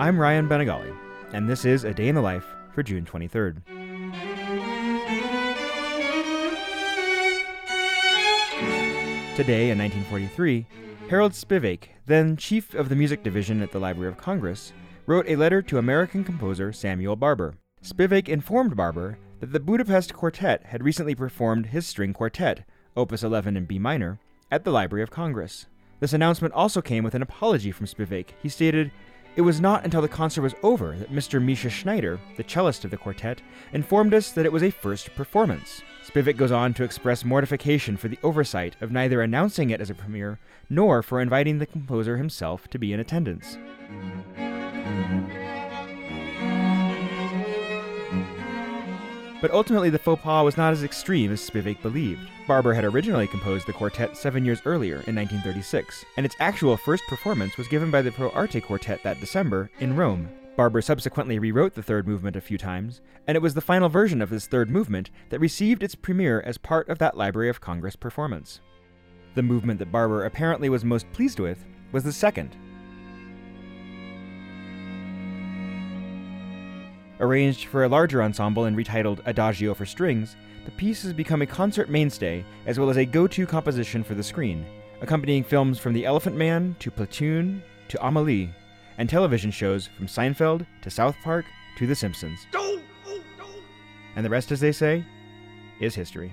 I'm Ryan Benegali, and this is A Day in the Life for June 23rd. Today, in 1943, Harold Spivacke, then chief of the music division at the Library of Congress, wrote a letter to American composer Samuel Barber. Spivacke informed Barber that the Budapest Quartet had recently performed his string quartet, Opus 11 in B minor, at the Library of Congress. This announcement also came with an apology from Spivacke. He stated, It was not until the concert was over that Mr. Misha Schneider, the cellist of the quartet, informed us that it was a first performance. Spivacke goes on to express mortification for the oversight of neither announcing it as a premiere nor for inviting the composer himself to be in attendance. But ultimately, the faux pas was not as extreme as Spivacke believed. Barber had originally composed the quartet seven years earlier, in 1936, and its actual first performance was given by the Pro Arte Quartet that December in Rome. Barber subsequently rewrote the third movement a few times, and it was the final version of this third movement that received its premiere as part of that Library of Congress performance. The movement that Barber apparently was most pleased with was the second, Arranged for a larger ensemble and retitled Adagio for Strings, the piece has become a concert mainstay as well as a go to composition for the screen, accompanying films from The Elephant Man to Platoon to Amelie, and television shows from Seinfeld to South Park to The Simpsons. And the rest, as they say, is history.